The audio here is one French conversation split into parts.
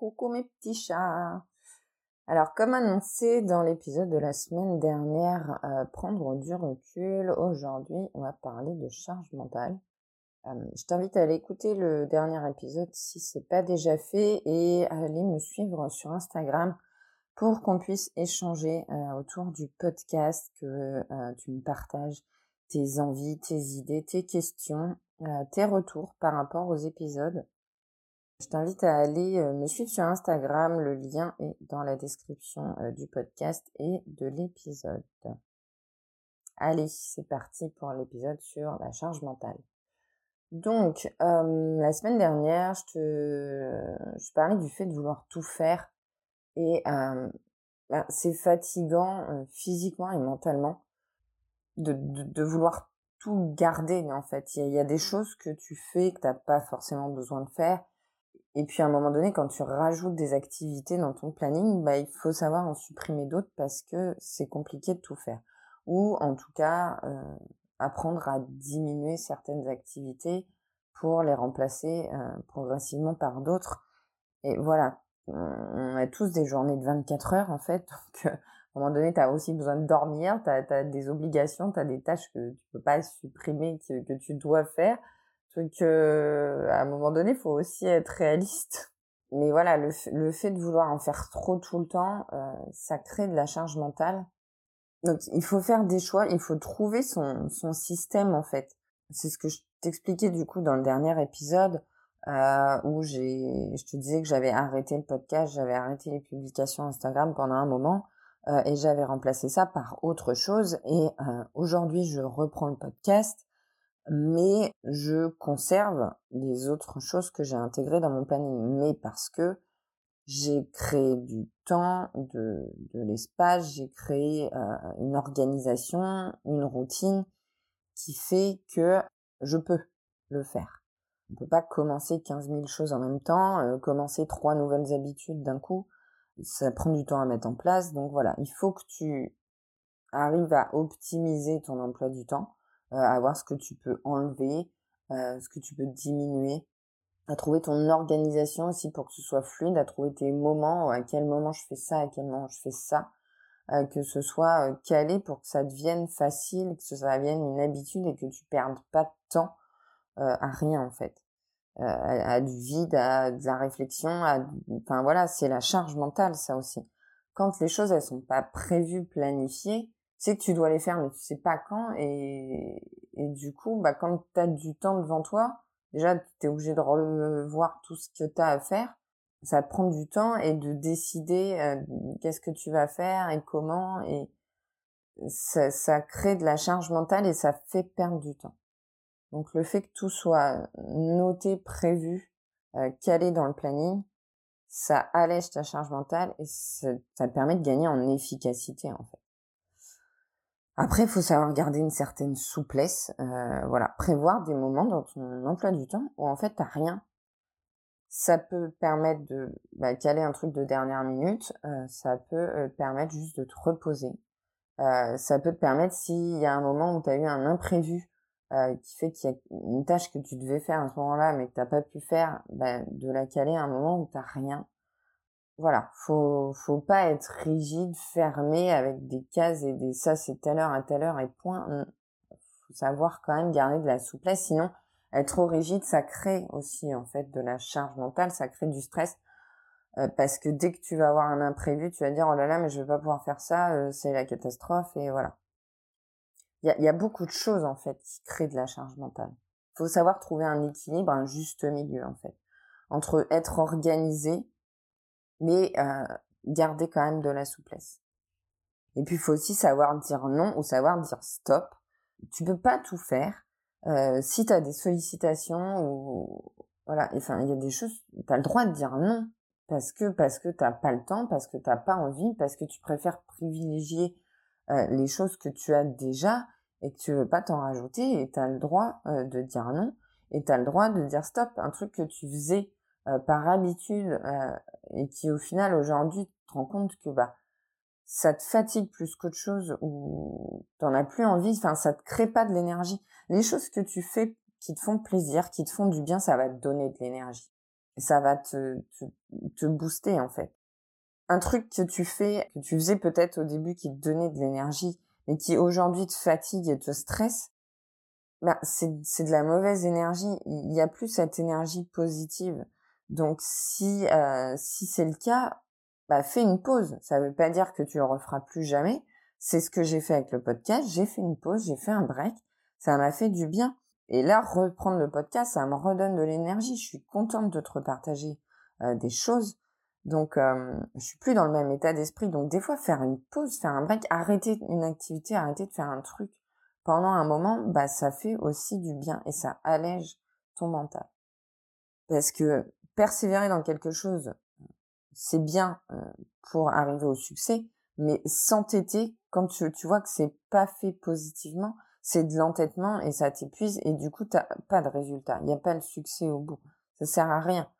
Coucou mes petits chats. Alors comme annoncé dans l'épisode de la semaine dernière, euh, prendre du recul, aujourd'hui on va parler de charge mentale. Euh, je t'invite à aller écouter le dernier épisode si c'est pas déjà fait et à aller me suivre sur Instagram pour qu'on puisse échanger euh, autour du podcast, que tu me partages tes envies, tes idées, tes questions, tes retours par rapport aux épisodes. Je t'invite à aller euh, me suivre sur Instagram. Le lien est dans la description euh, du podcast et de l'épisode. Allez, c'est parti pour l'épisode sur la charge mentale. Donc, euh, la semaine dernière, je te, parlais du fait de vouloir tout faire et bah, c'est fatigant physiquement et mentalement de, vouloir tout garder en fait. Il y, a, des choses que tu fais que tu n'as pas forcément besoin de faire et puis à un moment donné, quand tu rajoutes des activités dans ton planning, bah, il faut savoir en supprimer d'autres parce que c'est compliqué de tout faire. Ou en tout cas, euh, apprendre à diminuer certaines activités pour les remplacer euh, progressivement par d'autres. Et voilà, on a tous des journées de 24 heures en fait. Donc euh, à un moment donné, tu as aussi besoin de dormir, tu as, des obligations, tu as des tâches que tu peux pas supprimer, que, que tu dois faire. Donc, euh, à un moment donné, il faut aussi être réaliste. Mais voilà, le, le, fait de vouloir en faire trop tout le temps, euh, ça crée de la charge mentale. Donc, il faut faire des choix, il faut trouver son, son système, en fait. C'est ce que je t'expliquais, du coup, dans le dernier épisode, euh, où j'ai, je te disais que j'avais arrêté le podcast, j'avais arrêté les publications Instagram pendant un moment, euh, et j'avais remplacé ça par autre chose. Et euh, aujourd'hui, je reprends le podcast mais je conserve les autres choses que j'ai intégrées dans mon planning. Mais parce que j'ai créé du temps, de, l'espace, j'ai créé euh, une organisation, une routine qui fait que je peux le faire. On peut pas commencer 15 000 choses en même temps, euh, commencer trois nouvelles habitudes d'un coup. Ça prend du temps à mettre en place. Donc voilà, il faut que tu arrives à optimiser ton emploi du temps à voir ce que tu peux enlever, euh, ce que tu peux diminuer, à trouver ton organisation aussi pour que ce soit fluide, à trouver tes moments, à quel moment je fais ça, à quel moment je fais ça, euh, que ce soit calé pour que ça devienne facile, que ça devienne une habitude et que tu perdes pas de temps à rien en fait. à, du vide, à de la réflexion, à, enfin voilà, c'est la charge mentale ça aussi. Quand les choses elles sont pas prévues, planifiées, sais que tu dois les faire, mais tu sais pas quand. Et, et du coup, bah, quand tu as du temps devant toi, déjà, tu es obligé de revoir tout ce que tu as à faire. Ça prend du temps et de décider euh, qu'est-ce que tu vas faire et comment. Et ça, ça crée de la charge mentale et ça fait perdre du temps. Donc le fait que tout soit noté, prévu, euh, calé dans le planning, ça allège ta charge mentale et ça permet de gagner en efficacité en fait. Après, il faut savoir garder une certaine souplesse, euh, voilà, prévoir des moments dans ton emploi du temps où en fait t'as rien. Ça peut permettre de bah, caler un truc de dernière minute, euh, ça peut euh, permettre juste de te reposer. Ça peut te permettre s'il y a un moment où tu as eu un imprévu qui fait qu'il y a une tâche que tu devais faire à ce moment-là mais que t'as pas pu faire, bah, de la caler à un moment où t'as rien voilà, faut faut pas être rigide, fermé avec des cases et des ça c'est telle heure à telle heure et point. Faut savoir quand même garder de la souplesse, sinon être trop rigide, ça crée aussi en fait de la charge mentale, ça crée du stress euh, parce que dès que tu vas avoir un imprévu, tu vas dire oh là là mais je vais pas pouvoir faire ça, euh, c'est la catastrophe et voilà. Il y a, y a beaucoup de choses en fait qui créent de la charge mentale. Faut savoir trouver un équilibre, un juste milieu en fait entre être organisé mais euh, garder quand même de la souplesse. Et puis il faut aussi savoir dire non ou savoir dire stop. Tu peux pas tout faire. Euh, si tu as des sollicitations ou voilà, enfin il y a des choses, tu le droit de dire non parce que parce que t'as pas le temps, parce que t'as pas envie, parce que tu préfères privilégier euh, les choses que tu as déjà et que tu veux pas t'en rajouter et tu as le droit euh, de dire non et tu as le droit de dire stop, un truc que tu faisais euh, par habitude euh, et qui au final aujourd'hui te rends compte que bah ça te fatigue plus qu'autre chose ou t'en as plus envie, enfin ça te crée pas de l'énergie. Les choses que tu fais qui te font plaisir, qui te font du bien, ça va te donner de l'énergie. ça va te, te, te booster en fait. Un truc que tu fais, que tu faisais peut-être au début qui te donnait de l'énergie, mais qui aujourd'hui te fatigue et te stresse, bah, c'est, de la mauvaise énergie. Il y a plus cette énergie positive. Donc si, euh, si c'est le cas, bah, fais une pause. Ça veut pas dire que tu le referas plus jamais. C'est ce que j'ai fait avec le podcast. J'ai fait une pause, j'ai fait un break. Ça m'a fait du bien. Et là, reprendre le podcast, ça me redonne de l'énergie. Je suis contente de te repartager euh, des choses. Donc, euh, je suis plus dans le même état d'esprit. Donc, des fois, faire une pause, faire un break, arrêter une activité, arrêter de faire un truc pendant un moment, bah, ça fait aussi du bien et ça allège ton mental. Parce que persévérer dans quelque chose, c'est bien euh, pour arriver au succès, mais s'entêter quand tu, vois que c'est pas fait positivement, c'est de l'entêtement et ça t'épuise et du coup t'as pas de résultat. Il n'y a pas le succès au bout. Ça sert à rien.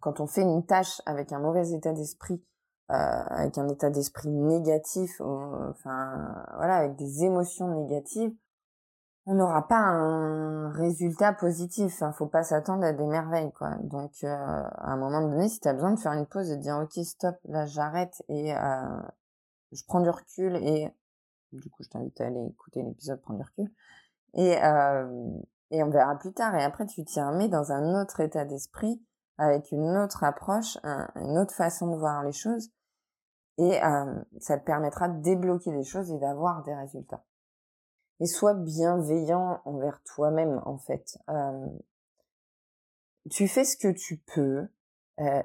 Quand on fait une tâche avec un mauvais état d'esprit, euh, avec un état d'esprit négatif, enfin voilà, avec des émotions négatives, on n'aura pas un résultat positif. Hein. Faut pas s'attendre à des merveilles, quoi. Donc, euh, à un moment donné, si tu as besoin de faire une pause et de dire, ok, stop, là, j'arrête et euh, je prends du recul et du coup, je t'invite à aller écouter l'épisode Prendre du recul. Et, euh, et on verra plus tard. Et après, tu t'y remets dans un autre état d'esprit, avec une autre approche, une autre façon de voir les choses. Et ça te permettra de débloquer des choses et d'avoir des résultats. Et sois bienveillant envers toi-même, en fait. Euh, tu fais ce que tu peux. Euh,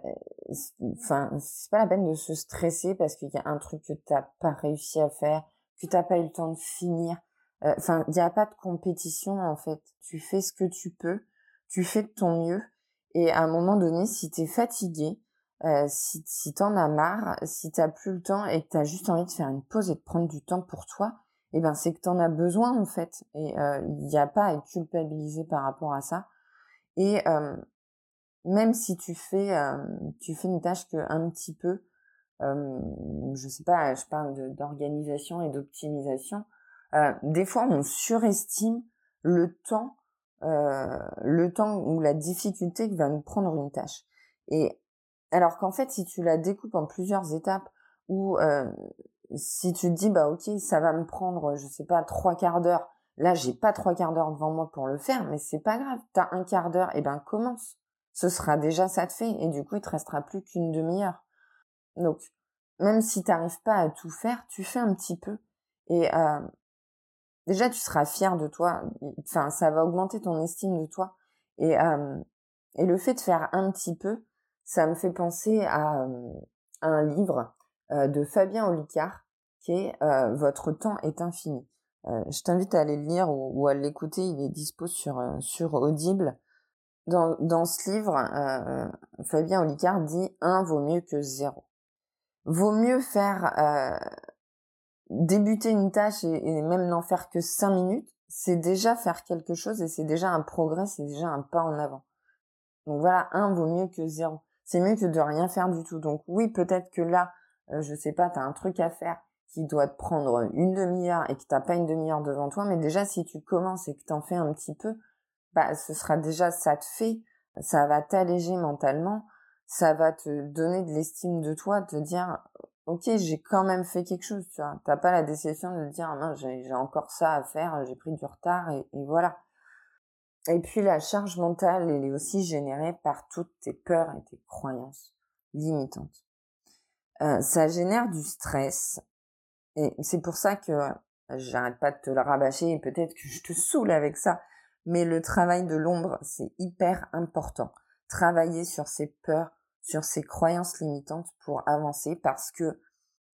enfin, c'est pas la peine de se stresser parce qu'il y a un truc que t'as pas réussi à faire tu t'as pas eu le temps de finir. Euh, enfin, il n'y a pas de compétition en fait. Tu fais ce que tu peux, tu fais de ton mieux. Et à un moment donné, si t'es fatigué, euh, si, si t'en as marre, si t'as plus le temps et que t'as juste envie de faire une pause et de prendre du temps pour toi, eh ben c'est que t'en as besoin en fait. Et euh, il n'y a pas à être culpabilisé par rapport à ça. Et même si tu fais, tu fais une tâche que un petit peu, euh, je sais pas, je parle d'organisation et d'optimisation. Euh, des fois, on surestime le temps, euh, le temps ou la difficulté que va nous prendre une tâche. Et alors qu'en fait, si tu la découpes en plusieurs étapes, euh, si tu te dis bah ok, ça va me prendre, je sais pas, trois quarts d'heure. Là, j'ai pas trois quarts d'heure devant moi pour le faire, mais c'est pas grave. T'as un quart d'heure, et eh ben commence. Ce sera déjà ça de fait, et du coup, il te restera plus qu'une demi-heure. Donc, même si tu n'arrives pas à tout faire, tu fais un petit peu. Et euh, déjà, tu seras fier de toi. Enfin, ça va augmenter ton estime de toi. Et, euh, le fait de faire un petit peu, ça me fait penser à, euh, un livre de Fabien Olicard qui est Votre temps est infini. je t'invite à aller le lire ou, à l'écouter. Il est dispo sur, sur Audible. Dans, dans ce livre, Fabien Olicard dit un vaut mieux que zéro vaut mieux faire euh, débuter une tâche et, même n'en faire que cinq minutes, c'est déjà faire quelque chose et c'est déjà un progrès, c'est déjà un pas en avant. Donc voilà, un vaut mieux que zéro. C'est mieux que de rien faire du tout. Donc oui, peut-être que là, euh, je sais pas, t'as un truc à faire qui doit te prendre une demi-heure et que t'as pas une demi-heure devant toi, mais déjà si tu commences et que t'en fais un petit peu, bah ce sera déjà ça te fait, ça va t'alléger mentalement ça va te donner de l'estime de toi, te dire ok j'ai quand même fait quelque chose, tu vois. T'as pas la déception de dire non j'ai encore ça à faire, j'ai pris du retard et, voilà. Et puis la charge mentale, elle est aussi générée par toutes tes peurs et tes croyances limitantes. Euh, ça génère du stress et c'est pour ça que j'arrête pas de te le rabâcher et peut-être que je te saoule avec ça, mais le travail de l'ombre c'est hyper important. Travailler sur ses peurs, sur ses croyances limitantes pour avancer parce que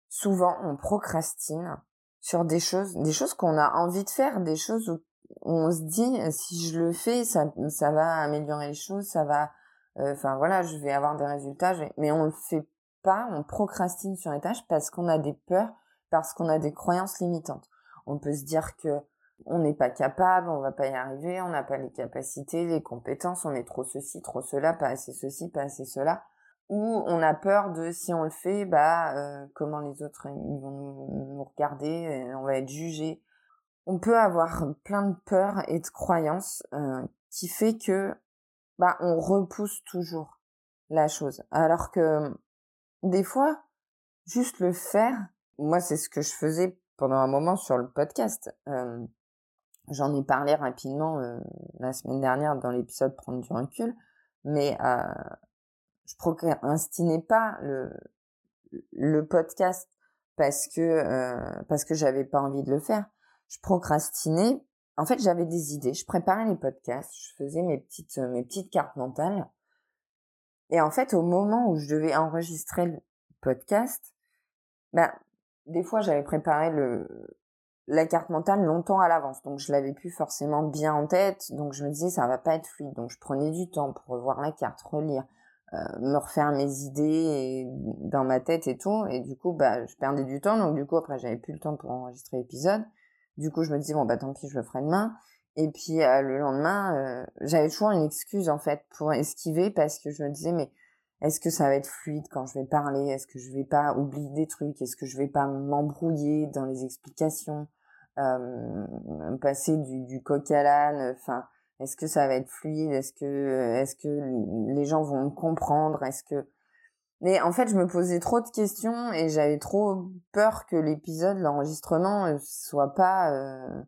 souvent on procrastine sur des choses, des choses qu'on a envie de faire, des choses où on se dit si je le fais, ça, ça va améliorer les choses, ça va, euh, enfin voilà, je vais avoir des résultats, mais on le fait pas, on procrastine sur les tâches parce qu'on a des peurs, parce qu'on a des croyances limitantes. On peut se dire que on n'est pas capable, on va pas y arriver, on n'a pas les capacités, les compétences, on est trop ceci, trop cela, pas assez ceci, pas assez cela. Ou on a peur de si on le fait, bah euh, comment les autres ils vont nous, regarder, on va être jugé. On peut avoir plein de peurs et de croyances euh, qui fait que bah on repousse toujours. la chose. Alors que des fois, juste le faire, moi c'est ce que je faisais pendant un moment sur le podcast. J'en ai parlé rapidement la semaine dernière dans l'épisode Prendre du recul, mais euh, je procrastinais pas le, le podcast parce que parce que j'avais pas envie de le faire. Je procrastinais. En fait, j'avais des idées. Je préparais les podcasts. Je faisais mes petites mes petites cartes mentales. Et en fait, au moment où je devais enregistrer le podcast, ben des fois j'avais préparé le la carte mentale longtemps à l'avance, donc je l'avais plus forcément bien en tête, donc je me disais ça va pas être fluide, donc je prenais du temps pour revoir la carte, relire, euh, me refaire mes idées dans ma tête et tout, et du coup bah je perdais du temps, donc du coup après j'avais plus le temps pour enregistrer l'épisode, du coup je me disais bon bah tant pis je le ferai demain, et puis euh, le lendemain euh, j'avais toujours une excuse en fait pour esquiver parce que je me disais mais est-ce que ça va être fluide quand je vais parler? Est-ce que je vais pas oublier des trucs? Est-ce que je vais pas m'embrouiller dans les explications? Passer du, du coq à l'âne Enfin, est-ce que ça va être fluide? Est-ce que est-ce que les gens vont me comprendre? Est-ce que mais en fait, je me posais trop de questions et j'avais trop peur que l'épisode, l'enregistrement, euh, soit pas euh,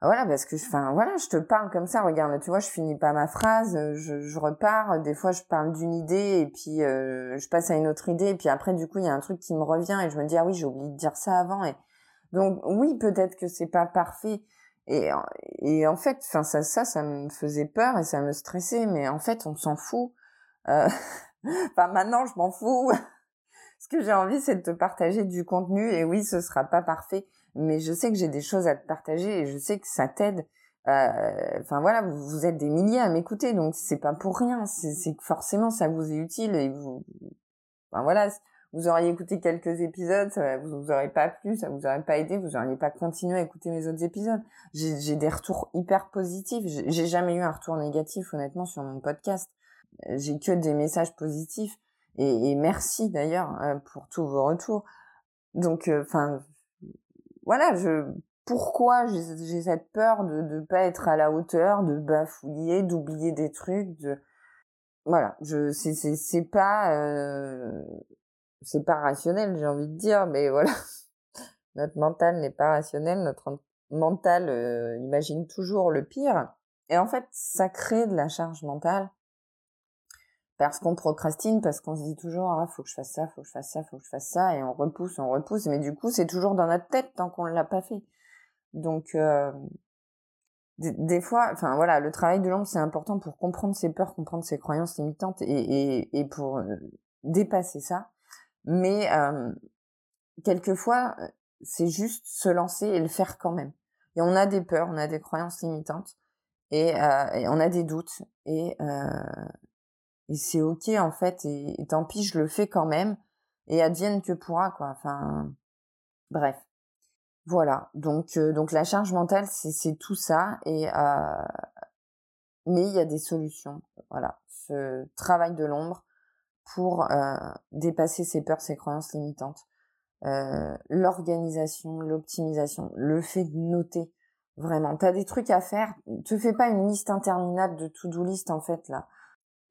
voilà, parce que, enfin, voilà, je te parle comme ça, regarde, tu vois, je finis pas ma phrase, euh, je, repars, des fois je parle d'une idée et puis euh, je passe à une autre idée et puis après, du coup, il y a un truc qui me revient et je me dis, ah oui, j'ai oublié de dire ça avant et donc, oui, peut-être que c'est pas parfait et, en fait, enfin, ça, ça, ça me faisait peur et ça me stressait, mais en fait, on s'en fout. Euh... enfin, maintenant, je m'en fous. Ce que j'ai envie, c'est de te partager du contenu et oui, ce sera pas parfait mais je sais que j'ai des choses à te partager et je sais que ça t'aide. Euh, enfin voilà, vous, êtes des milliers à m'écouter, donc c'est pas pour rien. C'est que forcément ça vous est utile et vous, enfin voilà, vous auriez écouté quelques épisodes, ça vous, vous aurait pas plu, ça vous aurait pas aidé, vous auriez pas continué à écouter mes autres épisodes. J'ai des retours hyper positifs. J'ai jamais eu un retour négatif honnêtement sur mon podcast. J'ai que des messages positifs et, et merci d'ailleurs euh, pour tous vos retours. Donc, euh, enfin, voilà, je pourquoi j'ai cette peur de ne pas être à la hauteur, de bafouiller, d'oublier des trucs, de voilà, je c'est pas euh, c'est pas rationnel, j'ai envie de dire, mais voilà, notre mental n'est pas rationnel, notre mental euh, imagine toujours le pire, et en fait, ça crée de la charge mentale parce qu'on procrastine, parce qu'on se dit toujours ah faut que je fasse ça, faut que je fasse ça, faut que je fasse ça, et on repousse, on repousse, mais du coup c'est toujours dans notre tête tant qu'on ne l'a pas fait. Donc euh, des, fois, enfin voilà, le travail de l'ombre c'est important pour comprendre ses peurs, comprendre ses croyances limitantes et, et, et pour euh, dépasser ça. Mais euh, quelquefois c'est juste se lancer et le faire quand même. Et on a des peurs, on a des croyances limitantes et, et on a des doutes et et c'est ok en fait et, tant pis je le fais quand même et advienne que pourra quoi enfin bref. Voilà donc euh, donc la charge mentale c'est tout ça et euh, mais il y a des solutions voilà. Ce travail de l'ombre pour euh, dépasser ses peurs ses croyances limitantes euh, l'organisation l'optimisation le fait de noter vraiment. T'as des trucs à faire te fais pas une liste interminable de to-do list en fait là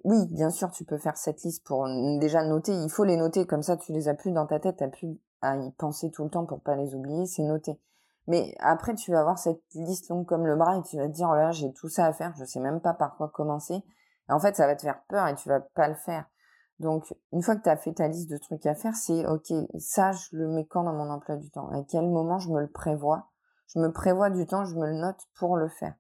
oui, bien sûr, tu peux faire cette liste pour déjà noter. Il faut les noter comme ça, tu les as plus dans ta tête, t'as plus à y penser tout le temps pour pas les oublier. C'est noté. Mais après, tu vas avoir cette liste longue comme le bras et tu vas te dire, oh là, j'ai tout ça à faire, je sais même pas par quoi commencer. Et en fait, ça va te faire peur et tu vas pas le faire. Donc, une fois que tu as fait ta liste de trucs à faire, c'est OK, ça, je le mets quand dans mon emploi du temps? À quel moment je me le prévois? Je me prévois du temps, je me le note pour le faire.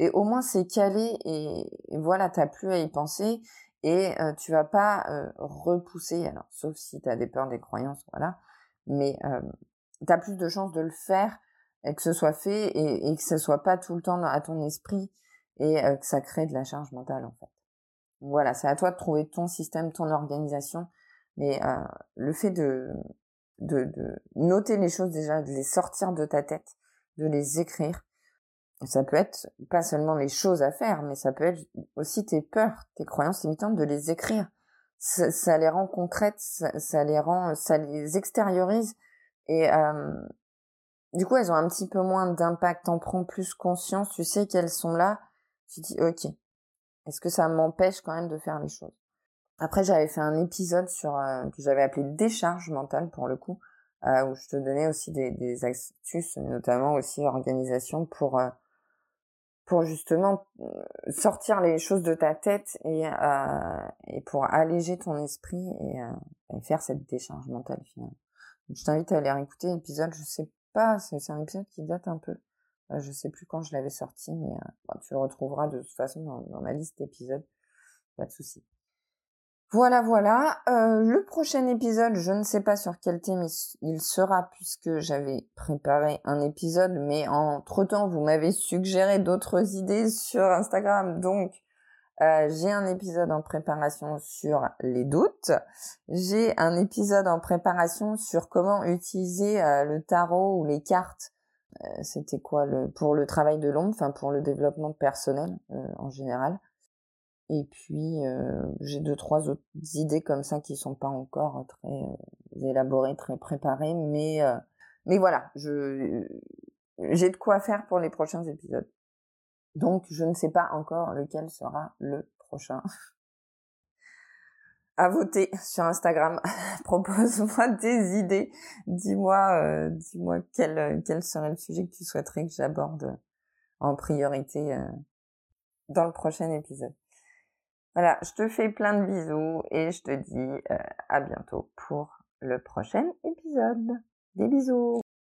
Et au moins c'est calé et, voilà, t'as plus à y penser et euh, tu vas pas euh, repousser. Alors sauf si t'as des peurs, des croyances, voilà. Mais euh, t'as plus de chances de le faire et que ce soit fait et, que ce soit pas tout le temps à ton esprit et que ça crée de la charge mentale en fait. Voilà, c'est à toi de trouver ton système, ton organisation. Mais le fait de, de noter les choses déjà, de les sortir de ta tête, de les écrire, ça peut être pas seulement les choses à faire, mais ça peut être aussi tes peurs, tes croyances limitantes de les écrire. Ça, les rend concrètes, ça, les rend, ça les extériorise et euh, du coup elles ont un petit peu moins d'impact. T'en prends plus conscience, tu sais qu'elles sont là. Tu dis ok, est-ce que ça m'empêche quand même de faire les choses? Après, j'avais fait un épisode sur que j'avais appelé décharge mentale pour le coup, où je te donnais aussi des, des astuces, notamment aussi organisation pour pour justement sortir les choses de ta tête et, euh, pour alléger ton esprit et, euh, et, faire cette décharge mentale finalement. je t'invite à aller écouter l'épisode, je sais pas, c'est un épisode qui date un peu. Euh, je sais plus quand je l'avais sorti, mais euh, tu le retrouveras de toute façon dans, dans ma liste d'épisodes, pas de souci. Voilà, voilà. Euh, le prochain épisode, je ne sais pas sur quel thème il sera puisque j'avais préparé un épisode, mais entre-temps, vous m'avez suggéré d'autres idées sur Instagram. Donc, euh, j'ai un épisode en préparation sur les doutes. J'ai un épisode en préparation sur comment utiliser euh, le tarot ou les cartes. C'était quoi le pour le travail de l'ombre, enfin pour le développement personnel en général. Et puis, euh, j'ai deux, trois autres idées comme ça qui sont pas encore très euh, élaborées, très préparées. Mais, euh, mais voilà, j'ai de quoi faire pour les prochains épisodes. Donc, je ne sais pas encore lequel sera le prochain. à voter sur Instagram. Propose-moi des idées. Dis-moi, dis-moi quel, quel serait le sujet que tu souhaiterais que j'aborde en priorité dans le prochain épisode. Voilà, je te fais plein de bisous et je te dis euh, à bientôt pour le prochain épisode. Des bisous